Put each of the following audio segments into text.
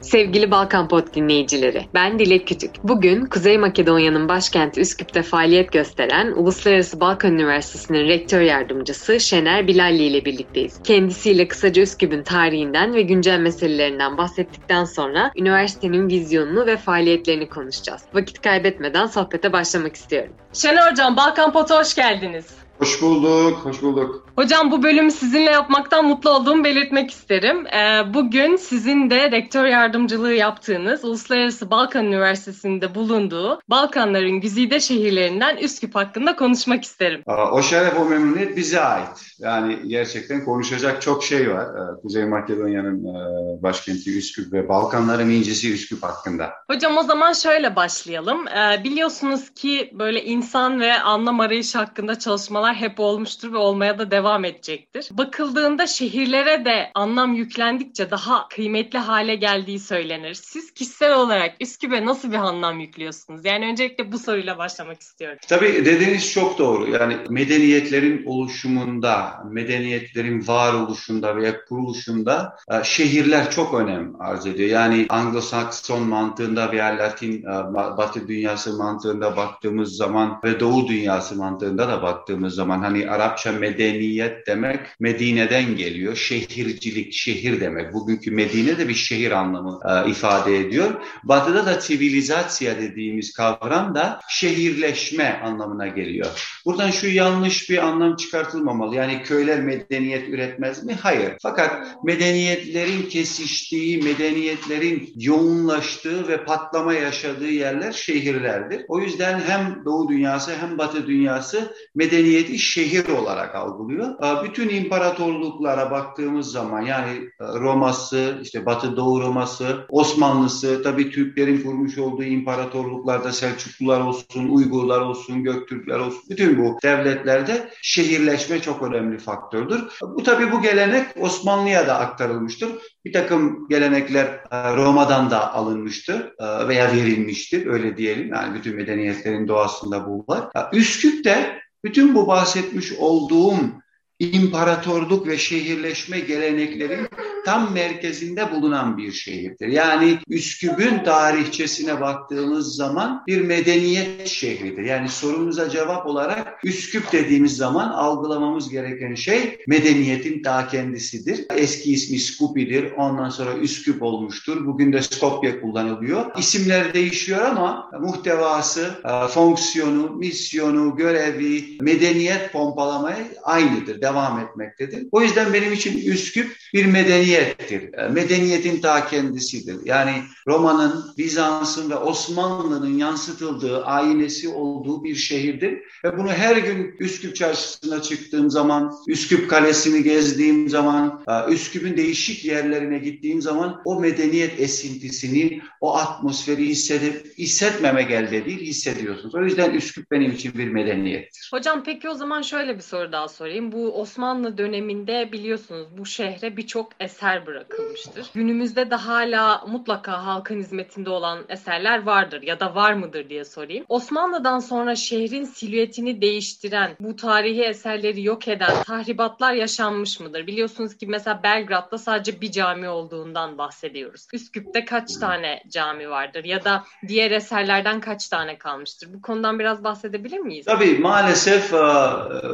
Sevgili Balkan Pod dinleyicileri, ben Dilek Kütük. Bugün Kuzey Makedonya'nın başkenti Üsküp'te faaliyet gösteren Uluslararası Balkan Üniversitesi'nin rektör yardımcısı Şener Bilalli ile birlikteyiz. Kendisiyle kısaca Üsküp'ün tarihinden ve güncel meselelerinden bahsettikten sonra üniversitenin vizyonunu ve faaliyetlerini konuşacağız. Vakit kaybetmeden sohbete başlamak istiyorum. Şener Hocam, Balkan Pod'a hoş geldiniz. Hoş bulduk, hoş bulduk. Hocam bu bölümü sizinle yapmaktan mutlu olduğumu belirtmek isterim. Ee, bugün sizin de rektör yardımcılığı yaptığınız Uluslararası Balkan Üniversitesi'nde bulunduğu Balkanların güzide şehirlerinden Üsküp hakkında konuşmak isterim. O şeref, o memnuniyet bize ait. Yani gerçekten konuşacak çok şey var. Ee, Kuzey Makedonya'nın e, başkenti Üsküp ve Balkanların incisi Üsküp hakkında. Hocam o zaman şöyle başlayalım. Ee, biliyorsunuz ki böyle insan ve anlam arayışı hakkında çalışmalar hep olmuştur ve olmaya da devam devam edecektir. Bakıldığında şehirlere de anlam yüklendikçe daha kıymetli hale geldiği söylenir. Siz kişisel olarak Üsküp'e nasıl bir anlam yüklüyorsunuz? Yani öncelikle bu soruyla başlamak istiyorum. Tabii dediğiniz çok doğru. Yani medeniyetlerin oluşumunda, medeniyetlerin varoluşunda veya kuruluşunda e, şehirler çok önem arz ediyor. Yani Anglo-Sakson mantığında veya Latin e, Batı dünyası mantığında baktığımız zaman ve Doğu dünyası mantığında da baktığımız zaman hani Arapça medeniyet medeniyet demek Medine'den geliyor. Şehircilik, şehir demek. Bugünkü Medine de bir şehir anlamı e, ifade ediyor. Batı'da da sivilizasya dediğimiz kavram da şehirleşme anlamına geliyor. Buradan şu yanlış bir anlam çıkartılmamalı. Yani köyler medeniyet üretmez mi? Hayır. Fakat medeniyetlerin kesiştiği, medeniyetlerin yoğunlaştığı ve patlama yaşadığı yerler şehirlerdir. O yüzden hem Doğu dünyası hem Batı dünyası şehir olarak algılıyor. Bütün imparatorluklara baktığımız zaman yani e, Roma'sı, işte Batı Doğu Roma'sı, Osmanlısı, tabii Türklerin kurmuş olduğu imparatorluklarda Selçuklular olsun, Uygurlar olsun, Göktürkler olsun, bütün bu devletlerde şehirleşme çok önemli faktördür. Bu tabii bu gelenek Osmanlı'ya da aktarılmıştır. Bir takım gelenekler e, Roma'dan da alınmıştır e, veya verilmiştir öyle diyelim. Yani bütün medeniyetlerin doğasında bu var. Üsküp de bütün bu bahsetmiş olduğum imparatorluk ve şehirleşme geleneklerin tam merkezinde bulunan bir şehirdir. Yani Üsküp'ün tarihçesine baktığımız zaman bir medeniyet şehridir. Yani sorumuza cevap olarak Üsküp dediğimiz zaman algılamamız gereken şey medeniyetin ta kendisidir. Eski ismi Skupi'dir. Ondan sonra Üsküp olmuştur. Bugün de Skopje kullanılıyor. İsimler değişiyor ama muhtevası, e, fonksiyonu, misyonu, görevi, medeniyet pompalamayı aynıdır devam etmektedir. O yüzden benim için Üsküp bir medeniyettir. E, medeniyetin ta kendisidir. Yani Roma'nın, Bizans'ın ve Osmanlı'nın yansıtıldığı, aynesi olduğu bir şehirdir. Ve bunu her gün Üsküp çarşısına çıktığım zaman, Üsküp Kalesi'ni gezdiğim zaman, e, Üsküp'ün değişik yerlerine gittiğim zaman o medeniyet esintisini, o atmosferi hissedip, hissetmemek elde değil, hissediyorsunuz. O yüzden Üsküp benim için bir medeniyettir. Hocam peki o zaman şöyle bir soru daha sorayım. Bu Osmanlı döneminde biliyorsunuz bu şehre birçok eser bırakılmıştır. Günümüzde de hala mutlaka halkın hizmetinde olan eserler vardır ya da var mıdır diye sorayım. Osmanlı'dan sonra şehrin silüetini değiştiren, bu tarihi eserleri yok eden tahribatlar yaşanmış mıdır? Biliyorsunuz ki mesela Belgrad'da sadece bir cami olduğundan bahsediyoruz. Üsküp'te kaç tane cami vardır ya da diğer eserlerden kaç tane kalmıştır? Bu konudan biraz bahsedebilir miyiz? Tabii maalesef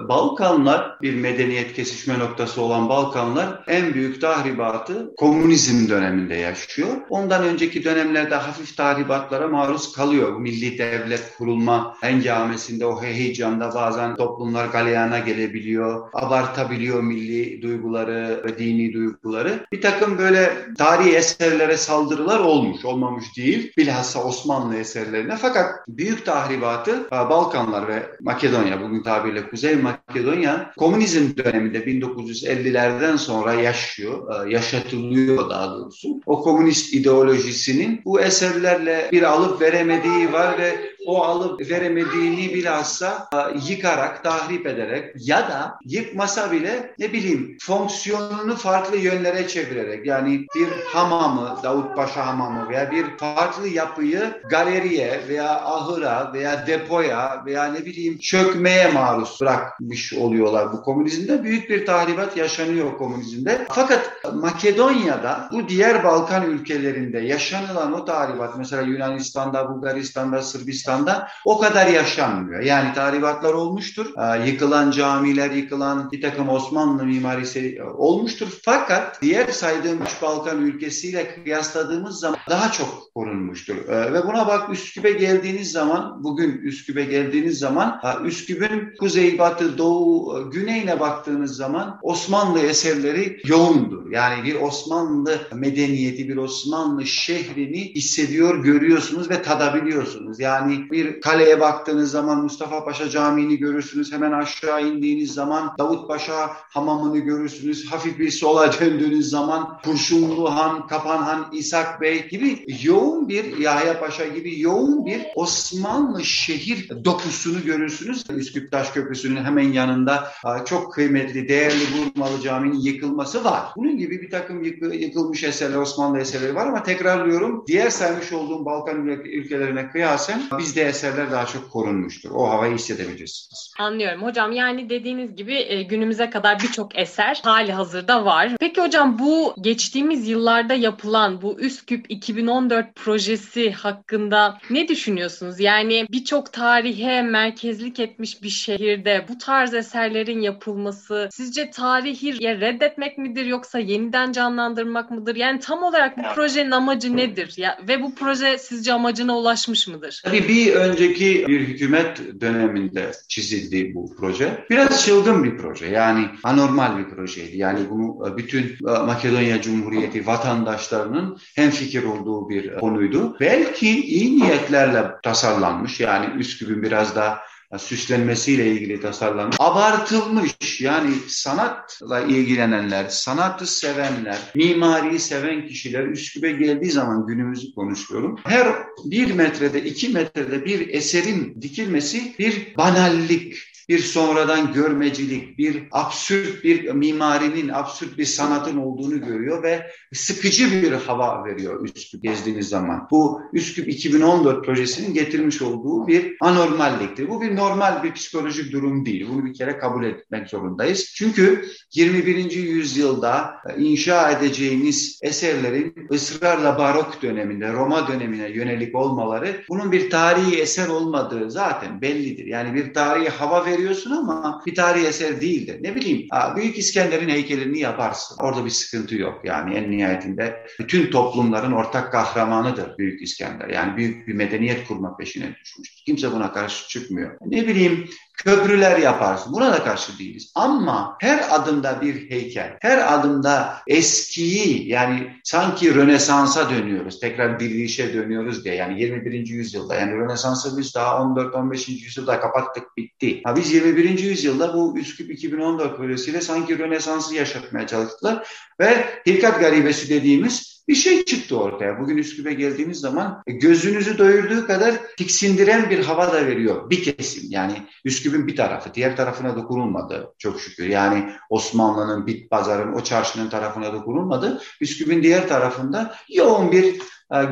Balkanlar bir medeniyet kesişme noktası olan Balkanlar en büyük tahribatı komünizm döneminde yaşıyor. Ondan önceki dönemlerde hafif tahribatlara maruz kalıyor. Milli devlet kurulma hengamesinde o heyecanda bazen toplumlar galeyana gelebiliyor, abartabiliyor milli duyguları ve dini duyguları. Bir takım böyle tarihi eserlere saldırılar olmuş, olmamış değil. Bilhassa Osmanlı eserlerine. Fakat büyük tahribatı Balkanlar ve Makedonya, bugün tabirle Kuzey Makedonya, komünizm döneminde 1950'lerden sonra yaşıyor, yaşatılıyor daha doğrusu. O komünist ideolojisinin bu eserlerle bir alıp veremediği var ve o alıp veremediğini bilhassa e, yıkarak, tahrip ederek ya da yıkmasa bile ne bileyim fonksiyonunu farklı yönlere çevirerek yani bir hamamı, Davutpaşa hamamı veya bir farklı yapıyı galeriye veya ahıra veya depoya veya ne bileyim çökmeye maruz bırakmış oluyorlar bu komünizmde. Büyük bir tahribat yaşanıyor komünizmde. Fakat Makedonya'da bu diğer Balkan ülkelerinde yaşanılan o tahribat mesela Yunanistan'da, Bulgaristan'da, Sırbistan'da o kadar yaşanmıyor. Yani tahribatlar olmuştur. Ee, yıkılan camiler, yıkılan bir takım Osmanlı mimarisi olmuştur. Fakat diğer saydığım üç Balkan ülkesiyle kıyasladığımız zaman daha çok korunmuştur. Ee, ve buna bak Üsküp'e geldiğiniz zaman, bugün Üsküp'e geldiğiniz zaman Üsküp'ün kuzey, batı, doğu, güneyine baktığınız zaman Osmanlı eserleri yoğundur. Yani bir Osmanlı medeniyeti, bir Osmanlı şehrini hissediyor, görüyorsunuz ve tadabiliyorsunuz. Yani bir kaleye baktığınız zaman Mustafa Paşa Camii'ni görürsünüz. Hemen aşağı indiğiniz zaman Davut Paşa hamamını görürsünüz. Hafif bir sola döndüğünüz zaman Kurşunlu Han, Kapan Han, İshak Bey gibi yoğun bir Yahya Paşa gibi yoğun bir Osmanlı şehir dokusunu görürsünüz. Üsküp Taş Köprüsü'nün hemen yanında çok kıymetli, değerli Burmalı Camii'nin yıkılması var. Bunun gibi bir takım yıkılmış eserler, Osmanlı eserleri var ama tekrarlıyorum diğer saymış olduğum Balkan ülkelerine kıyasen bizde eserler daha çok korunmuştur. O havayı hissedebilirsiniz. Anlıyorum hocam. Yani dediğiniz gibi e, günümüze kadar birçok eser hali hazırda var. Peki hocam bu geçtiğimiz yıllarda yapılan bu Üsküp 2014 projesi hakkında ne düşünüyorsunuz? Yani birçok tarihe merkezlik etmiş bir şehirde bu tarz eserlerin yapılması sizce tarihi ya reddetmek midir yoksa yeniden canlandırmak mıdır? Yani tam olarak bu projenin amacı nedir? Ya ve bu proje sizce amacına ulaşmış mıdır? Tabii bir önceki bir hükümet döneminde çizildi bu proje. Biraz çılgın bir proje. Yani anormal bir projeydi. Yani bunu e, bütün e, Makedonya Cumhuriyeti vatandaşlarının hem fikir olduğu bir konuydu. Belki iyi niyetlerle tasarlanmış. Yani Üsküp'ün biraz daha süslenmesiyle ilgili tasarlanmış. Abartılmış yani sanatla ilgilenenler, sanatı sevenler, mimariyi seven kişiler Üsküp'e geldiği zaman günümüzü konuşuyorum. Her bir metrede, iki metrede bir eserin dikilmesi bir banallik, bir sonradan görmecilik, bir absürt bir mimarinin, absürt bir sanatın olduğunu görüyor ve sıkıcı bir hava veriyor Üsküp gezdiğiniz zaman. Bu Üsküp 2014 projesinin getirmiş olduğu bir anormalliktir. Bu bir normal bir psikolojik durum değil. Bunu bir kere kabul etmek zorundayız. Çünkü 21. yüzyılda inşa edeceğiniz eserlerin ısrarla barok döneminde, Roma dönemine yönelik olmaları bunun bir tarihi eser olmadığı zaten bellidir. Yani bir tarihi hava veriyorsun ama bir tarihi eser değildir. Ne bileyim Büyük İskender'in heykelini yaparsın. Orada bir sıkıntı yok. Yani en nihayetinde bütün toplumların ortak kahramanıdır Büyük İskender. Yani büyük bir medeniyet kurma peşine düşmüştür. Kimse buna karşı çıkmıyor. Ne bileyim köprüler yaparsın. Buna da karşı değiliz. Ama her adımda bir heykel, her adımda eskiyi yani sanki Rönesans'a dönüyoruz. Tekrar dirilişe dönüyoruz diye. Yani 21. yüzyılda. Yani Rönesans'ı biz daha 14-15. yüzyılda kapattık bitti. Ha biz 21. yüzyılda bu Üsküp 2014 projesiyle sanki Rönesans'ı yaşatmaya çalıştılar. Ve Hilkat Garibesi dediğimiz bir şey çıktı ortaya. Bugün Üsküp'e geldiğiniz zaman gözünüzü doyurduğu kadar tiksindiren bir hava da veriyor bir kesim. Yani Üsküp'ün bir tarafı, diğer tarafına dokunulmadı çok şükür. Yani Osmanlı'nın, Bit Pazar'ın, o çarşının tarafına dokunulmadı. Üsküp'ün diğer tarafında yoğun bir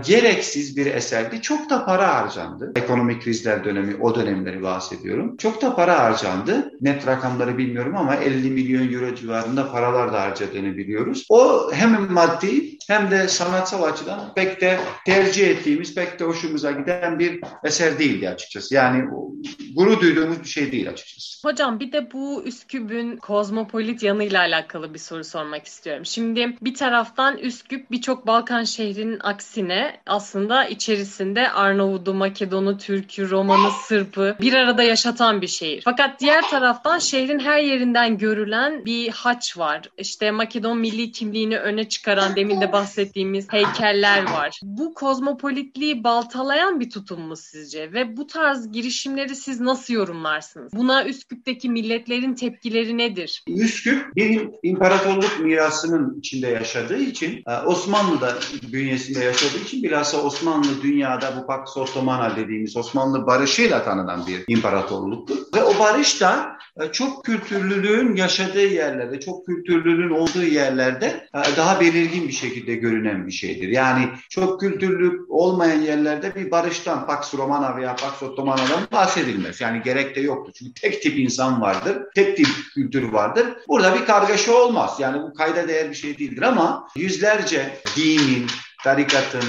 gereksiz bir eserdi. Çok da para harcandı. Ekonomik krizler dönemi, o dönemleri bahsediyorum. Çok da para harcandı. Net rakamları bilmiyorum ama 50 milyon euro civarında paralar da harcadığını biliyoruz. O hem maddi hem de sanatsal açıdan pek de tercih ettiğimiz, pek de hoşumuza giden bir eser değildi açıkçası. Yani gurur duyduğumuz bir şey değil açıkçası. Hocam bir de bu Üsküp'ün kozmopolit yanıyla alakalı bir soru sormak istiyorum. Şimdi bir taraftan Üsküp birçok Balkan şehrinin aksine aksine aslında içerisinde Arnavut'u, Makedon'u, Türk'ü, Roman'ı, Sırp'ı bir arada yaşatan bir şehir. Fakat diğer taraftan şehrin her yerinden görülen bir haç var. İşte Makedon milli kimliğini öne çıkaran demin de bahsettiğimiz heykeller var. Bu kozmopolitliği baltalayan bir tutum mu sizce? Ve bu tarz girişimleri siz nasıl yorumlarsınız? Buna Üsküp'teki milletlerin tepkileri nedir? Üsküp bir imparatorluk mirasının içinde yaşadığı için e, Osmanlı'da bünyesinde yaşadığı olduğu için bilhassa Osmanlı dünyada bu Pax Ottomana dediğimiz Osmanlı barışıyla tanınan bir imparatorluktur. Ve o barış da e, çok kültürlülüğün yaşadığı yerlerde, çok kültürlülüğün olduğu yerlerde e, daha belirgin bir şekilde görünen bir şeydir. Yani çok kültürlü olmayan yerlerde bir barıştan, Pax Romana veya Pax Ottomana'dan bahsedilmez. Yani gerek de yoktur. Çünkü tek tip insan vardır, tek tip kültür vardır. Burada bir kargaşa olmaz. Yani bu kayda değer bir şey değildir ama yüzlerce dinin, tarikatın,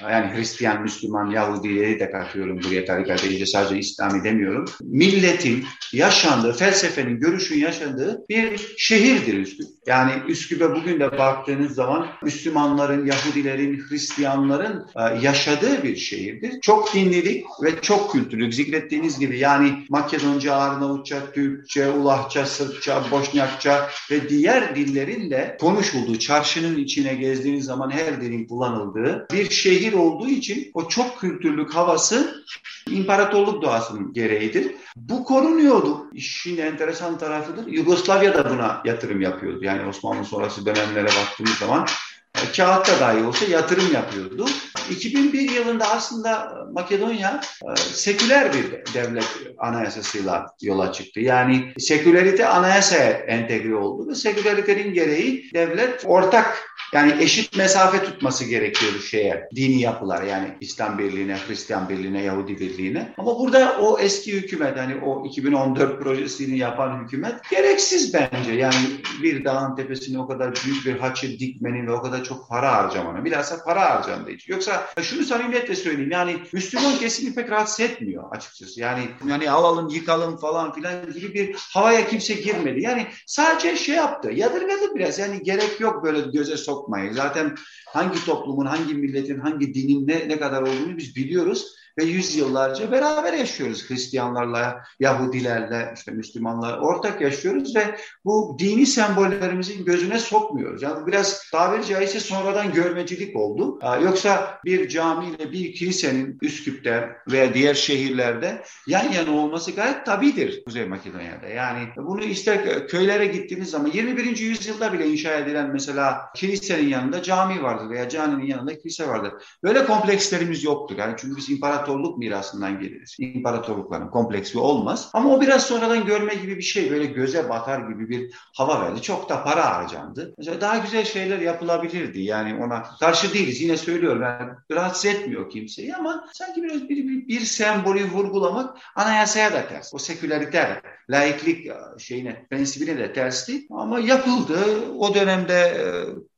yani Hristiyan, Müslüman, Yahudileri de katıyorum buraya tarikat deyince sadece İslami demiyorum. Milletin yaşandığı, felsefenin, görüşün yaşandığı bir şehirdir Üsküp. Yani Üsküp'e bugün de baktığınız zaman Müslümanların, Yahudilerin, Hristiyanların e, yaşadığı bir şehirdir. Çok dinlilik ve çok kültürlük. Zikrettiğiniz gibi yani Makedonca, Arnavutça, Türkçe, Ulahça, Sırpça, Boşnakça ve diğer dillerin de konuşulduğu, çarşının içine gezdiğiniz zaman her dilin kullanıldığı bir şehir şehir olduğu için o çok kültürlük havası imparatorluk doğasının gereğidir. Bu korunuyordu. İşin enteresan tarafıdır. Yugoslavya da buna yatırım yapıyordu. Yani Osmanlı sonrası dönemlere baktığımız zaman e, kağıtta dahi olsa yatırım yapıyordu. 2001 yılında aslında Makedonya e, seküler bir devlet anayasasıyla yola çıktı. Yani sekülerite anayasaya entegre oldu ve seküleritenin gereği devlet ortak yani eşit mesafe tutması gerekiyor şeye, dini yapılar yani İslam Birliği'ne, Hristiyan Birliği'ne, Yahudi Birliği'ne. Ama burada o eski hükümet hani o 2014 projesini yapan hükümet gereksiz bence. Yani bir dağın tepesine o kadar büyük bir haçı dikmenin ve o kadar çok para harcamanın, bilhassa para harcandığı için. Yoksa şunu samimiyetle söyleyeyim yani Müslüman kesimi pek rahatsız etmiyor açıkçası. Yani yani alalım yıkalım falan filan gibi bir havaya kimse girmedi. Yani sadece şey yaptı, yadırgadı biraz. Yani gerek yok böyle göze sok sokmayın. Zaten hangi toplumun, hangi milletin, hangi dinin ne, ne kadar olduğunu biz biliyoruz ve yüzyıllarca beraber yaşıyoruz Hristiyanlarla, Yahudilerle, işte Müslümanlar ortak yaşıyoruz ve bu dini sembollerimizin gözüne sokmuyoruz. Yani biraz tabiri caizse sonradan görmecilik oldu. Yoksa bir camiyle bir kilisenin Üsküp'te veya diğer şehirlerde yan yana olması gayet tabidir Kuzey Makedonya'da. Yani bunu ister köylere gittiğiniz zaman 21. yüzyılda bile inşa edilen mesela kilisenin yanında cami vardır veya caminin yanında kilise vardır. Böyle komplekslerimiz yoktur. Yani çünkü biz imparator imparatorluk mirasından geliriz. İmparatorlukların kompleksi olmaz. Ama o biraz sonradan görme gibi bir şey. Böyle göze batar gibi bir hava verdi. Çok da para harcandı. Mesela daha güzel şeyler yapılabilirdi. Yani ona karşı değiliz. Yine söylüyorum. Yani rahatsız etmiyor kimseyi ama sanki biraz bir, bir, bir sembolü vurgulamak anayasaya da ters. O sekülerite, laiklik şeyine, prensibine de tersti. Ama yapıldı. O dönemde e,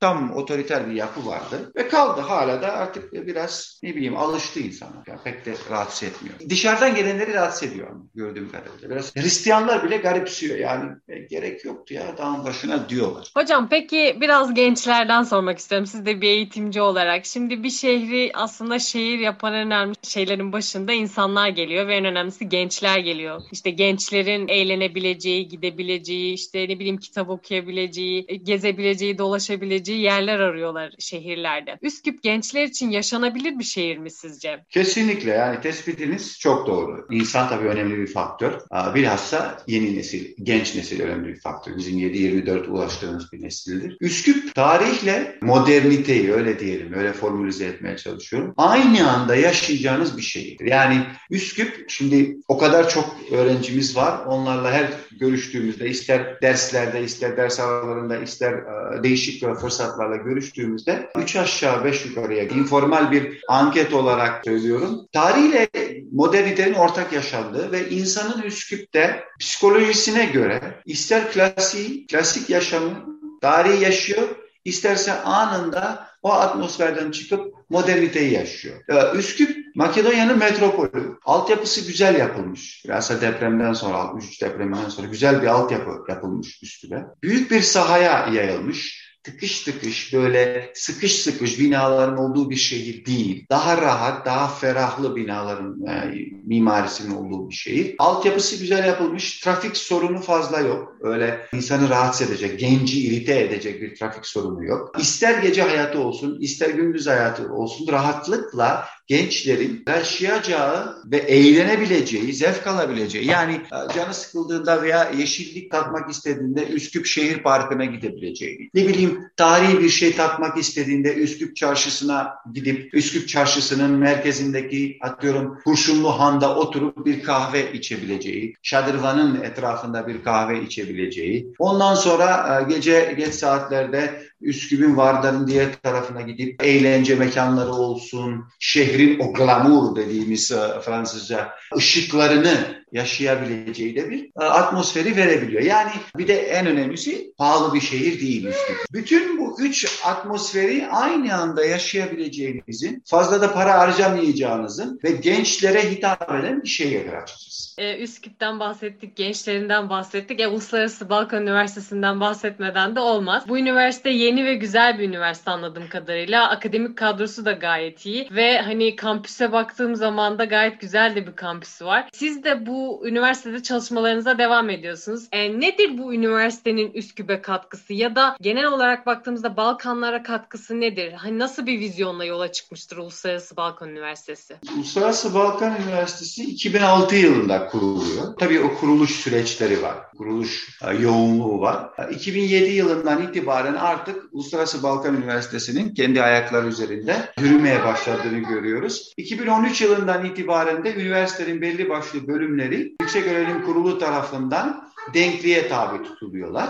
tam otoriter bir yapı vardı. Ve kaldı hala da artık biraz ne bileyim alıştı insana. Yani pek de rahatsız etmiyor. Dışarıdan gelenleri rahatsız ediyor gördüğüm kadarıyla. Biraz Hristiyanlar bile garipsiyor yani e, gerek yoktu ya dağın başına diyorlar. Hocam peki biraz gençlerden sormak istiyorum. Siz de bir eğitimci olarak. Şimdi bir şehri aslında şehir yapan önemli şeylerin başında insanlar geliyor ve en önemlisi gençler geliyor. İşte gençlerin eğlenebileceği, gidebileceği, işte ne bileyim kitap okuyabileceği, gezebileceği, dolaşabileceği yerler arıyorlar şehirlerde. Üsküp gençler için yaşanabilir bir şehir mi sizce? Kesinlikle yani tespitiniz çok doğru. İnsan tabii önemli bir faktör. Bilhassa yeni nesil, genç nesil önemli bir faktör. Bizim 7-24 ulaştığımız bir nesildir. Üsküp tarihle moderniteyi öyle diyelim, öyle formülize etmeye çalışıyorum. Aynı anda yaşayacağınız bir şehirdir. Yani Üsküp şimdi o kadar çok öğrencimiz var. Onlarla her görüştüğümüzde ister derslerde, ister ders aralarında, ister değişik fırsatlarla görüştüğümüzde üç aşağı beş yukarıya informal bir anket olarak söylüyorum tarihle modernitenin ortak yaşandığı ve insanın Üsküp'te psikolojisine göre ister klasik, klasik yaşamı, tarihi yaşıyor, isterse anında o atmosferden çıkıp moderniteyi yaşıyor. Üsküp Makedonya'nın metropolü. Altyapısı güzel yapılmış. Bilhassa depremden sonra, 63 depreminden sonra güzel bir altyapı yapılmış üstüne. Büyük bir sahaya yayılmış tıkış tıkış böyle sıkış sıkış binaların olduğu bir şehir değil. Daha rahat, daha ferahlı binaların e, mimarisinin olduğu bir şehir. Altyapısı güzel yapılmış. Trafik sorunu fazla yok. Öyle insanı rahatsız edecek, genci irite edecek bir trafik sorunu yok. İster gece hayatı olsun, ister gündüz hayatı olsun rahatlıkla gençlerin yaşayacağı ve eğlenebileceği, zevk alabileceği yani canı sıkıldığında veya yeşillik tatmak istediğinde Üsküp Şehir Parkı'na gidebileceği, ne bileyim tarihi bir şey tatmak istediğinde Üsküp Çarşısı'na gidip Üsküp Çarşısı'nın merkezindeki atıyorum Kurşunlu Han'da oturup bir kahve içebileceği, Şadırvan'ın etrafında bir kahve içebileceği, ondan sonra e, gece geç saatlerde Üsküp'ün Vardar'ın diğer tarafına gidip eğlence mekanları olsun, şehrin o glamour dediğimiz e, Fransızca ışıklarını yaşayabileceği de bir e, atmosferi verebiliyor. Yani bir de en önemlisi pahalı bir şehir değil Üsküp. Bütün bu üç atmosferi aynı anda yaşayabileceğinizin, fazla da para harcamayacağınızın ve gençlere hitap eden bir şehir açacağız. Ee, Üsküp'ten bahsettik, gençlerinden bahsettik. E, Uluslararası Balkan Üniversitesi'nden bahsetmeden de olmaz. Bu üniversite yeni ve güzel bir üniversite anladığım kadarıyla. Akademik kadrosu da gayet iyi ve hani kampüse baktığım zaman da gayet güzel de bir kampüsü var. Siz de bu üniversitede çalışmalarınıza devam ediyorsunuz. E, nedir bu üniversitenin Üsküp'e katkısı ya da genel olarak baktığımızda Balkanlara katkısı nedir? Hani nasıl bir vizyonla yola çıkmıştır Uluslararası Balkan Üniversitesi? Uluslararası Balkan Üniversitesi 2006 yılında kuruluyor. Tabii o kuruluş süreçleri var. Kuruluş e, yoğunluğu var. 2007 e, yılından itibaren artık Uluslararası Balkan Üniversitesi'nin kendi ayakları üzerinde yürümeye başladığını görüyoruz. 2013 yılından itibaren de üniversitenin belli başlı bölümleri üyeleri Yüksek Öğrenim Kurulu tarafından denkliğe tabi tutuluyorlar.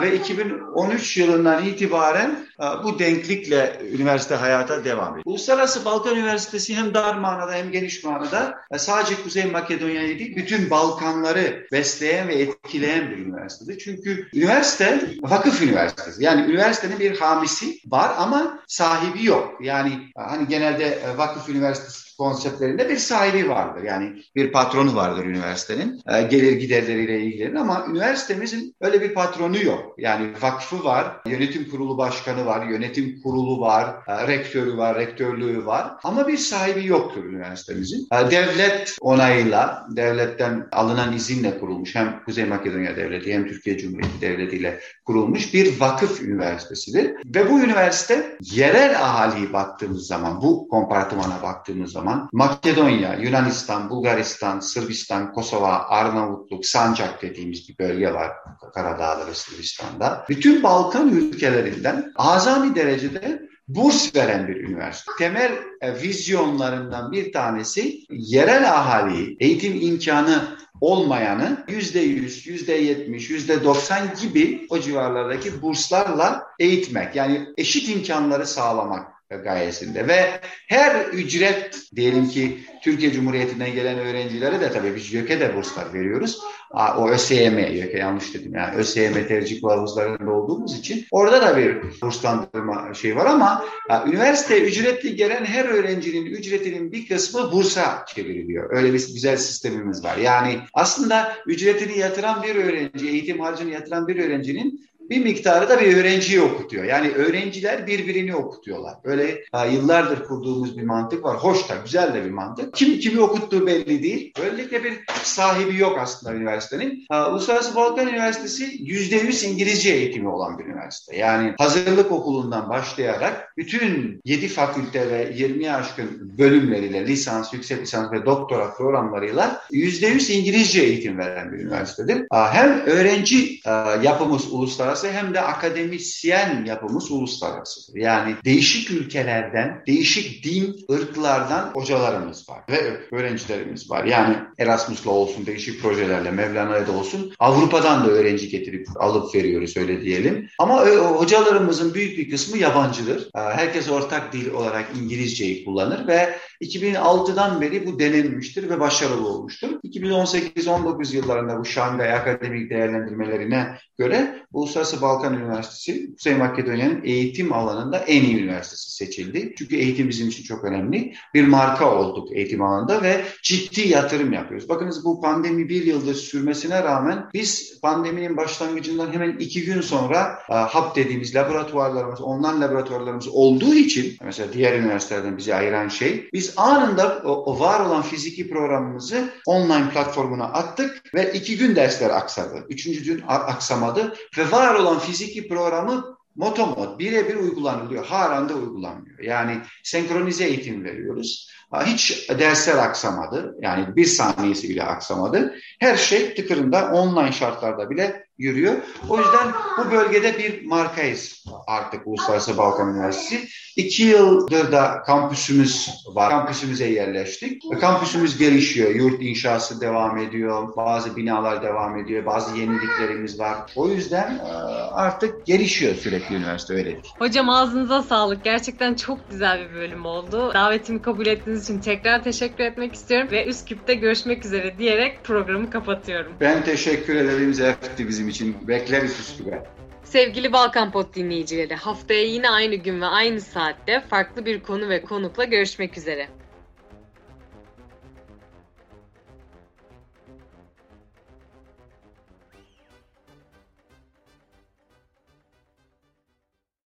Ve 2013 yılından itibaren bu denklikle üniversite hayata devam ediyor. Uluslararası Balkan Üniversitesi hem dar manada hem geniş manada sadece Kuzey Makedonya'yı değil bütün Balkanları besleyen ve etkileyen bir üniversitedir. Çünkü üniversite vakıf üniversitesi. Yani üniversitenin bir hamisi var ama sahibi yok. Yani hani genelde vakıf üniversitesi konseptlerinde bir sahibi vardır. Yani bir patronu vardır üniversitenin. E, gelir giderleriyle ilgilenir ama üniversitemizin öyle bir patronu yok. Yani vakfı var, yönetim kurulu başkanı var, yönetim kurulu var, e, rektörü var, rektörlüğü var. Ama bir sahibi yoktur üniversitemizin. E, devlet onayıyla, devletten alınan izinle kurulmuş hem Kuzey Makedonya Devleti hem Türkiye Cumhuriyeti Devleti ile kurulmuş bir vakıf üniversitesidir. Ve bu üniversite yerel ahaliyi baktığımız zaman, bu kompartımana baktığımız zaman Makedonya, Yunanistan, Bulgaristan, Sırbistan, Kosova, Arnavutluk, Sancak dediğimiz bir bölge var Karadağ ve Sırbistan'da. Bütün Balkan ülkelerinden azami derecede burs veren bir üniversite. Temel e, vizyonlarından bir tanesi yerel ahaliyi eğitim imkanı olmayanı yüzde yüz, yüzde yetmiş, yüzde doksan gibi o civarlardaki burslarla eğitmek. Yani eşit imkanları sağlamak gayesinde ve her ücret diyelim ki Türkiye Cumhuriyeti'nden gelen öğrencilere de tabii biz YÖK'e de burslar veriyoruz. O ÖSYM, yanlış dedim yani ÖSYM tercih kılavuzlarında olduğumuz için orada da bir burslandırma şey var ama üniversite ücretli gelen her öğrencinin ücretinin bir kısmı bursa çevriliyor. Öyle bir güzel sistemimiz var. Yani aslında ücretini yatıran bir öğrenci, eğitim harcını yatıran bir öğrencinin bir miktarı da bir öğrenciyi okutuyor. Yani öğrenciler birbirini okutuyorlar. Böyle ha, yıllardır kurduğumuz bir mantık var. Hoş da güzel de bir mantık. Kim kimi okuttuğu belli değil. Böylelikle bir sahibi yok aslında üniversitenin. Ha, Uluslararası Balkan Üniversitesi %100 İngilizce eğitimi olan bir üniversite. Yani hazırlık okulundan başlayarak bütün 7 fakülte ve 20'ye aşkın bölümleriyle lisans, yüksek lisans ve doktora programlarıyla %100 İngilizce eğitim veren bir üniversitedir. Hem öğrenci yapımız uluslararası hem de akademisyen yapımız uluslararasıdır. Yani değişik ülkelerden, değişik din, ırklardan hocalarımız var ve öğrencilerimiz var. Yani Erasmus'la olsun, değişik projelerle, Mevlana'da olsun Avrupa'dan da öğrenci getirip alıp veriyoruz öyle diyelim. Ama hocalarımızın büyük bir kısmı yabancıdır. Herkes ortak dil olarak İngilizceyi kullanır ve 2006'dan beri bu denenmiştir ve başarılı olmuştur. 2018-19 yıllarında bu Şangay akademik değerlendirmelerine göre Uluslararası Balkan Üniversitesi Kuzey Makedonya'nın eğitim alanında en iyi üniversitesi seçildi. Çünkü eğitim bizim için çok önemli. Bir marka olduk eğitim alanında ve ciddi yatırım yapıyoruz. Bakınız bu pandemi bir yıldır sürmesine rağmen biz pandeminin başlangıcından hemen iki gün sonra HAP dediğimiz laboratuvarlarımız, online laboratuvarlarımız olduğu için mesela diğer üniversitelerden bizi ayıran şey biz anında o var olan fiziki programımızı online platformuna attık ve iki gün dersler aksadı. Üçüncü gün aksamadı ve var olan fiziki programı motomod birebir uygulanılıyor. Halen de uygulanmıyor. Yani senkronize eğitim veriyoruz. Hiç dersler aksamadı. Yani bir saniyesi bile aksamadı. Her şey tıkırında online şartlarda bile yürüyor. O yüzden bu bölgede bir markayız artık Uluslararası Balkan Üniversitesi. İki yıldır da kampüsümüz var. Kampüsümüze yerleştik. Kampüsümüz gelişiyor. Yurt inşası devam ediyor. Bazı binalar devam ediyor. Bazı yeniliklerimiz var. O yüzden e, artık gelişiyor sürekli üniversite öyle değil. Hocam ağzınıza sağlık. Gerçekten çok güzel bir bölüm oldu. Davetimi kabul ettiğiniz için tekrar teşekkür etmek istiyorum ve Üsküp'te görüşmek üzere diyerek programı kapatıyorum. Ben teşekkür ederim Zefti bizim için. Bekleriz Üsküp'e. Sevgili Balkan Pod dinleyicileri, haftaya yine aynı gün ve aynı saatte farklı bir konu ve konukla görüşmek üzere.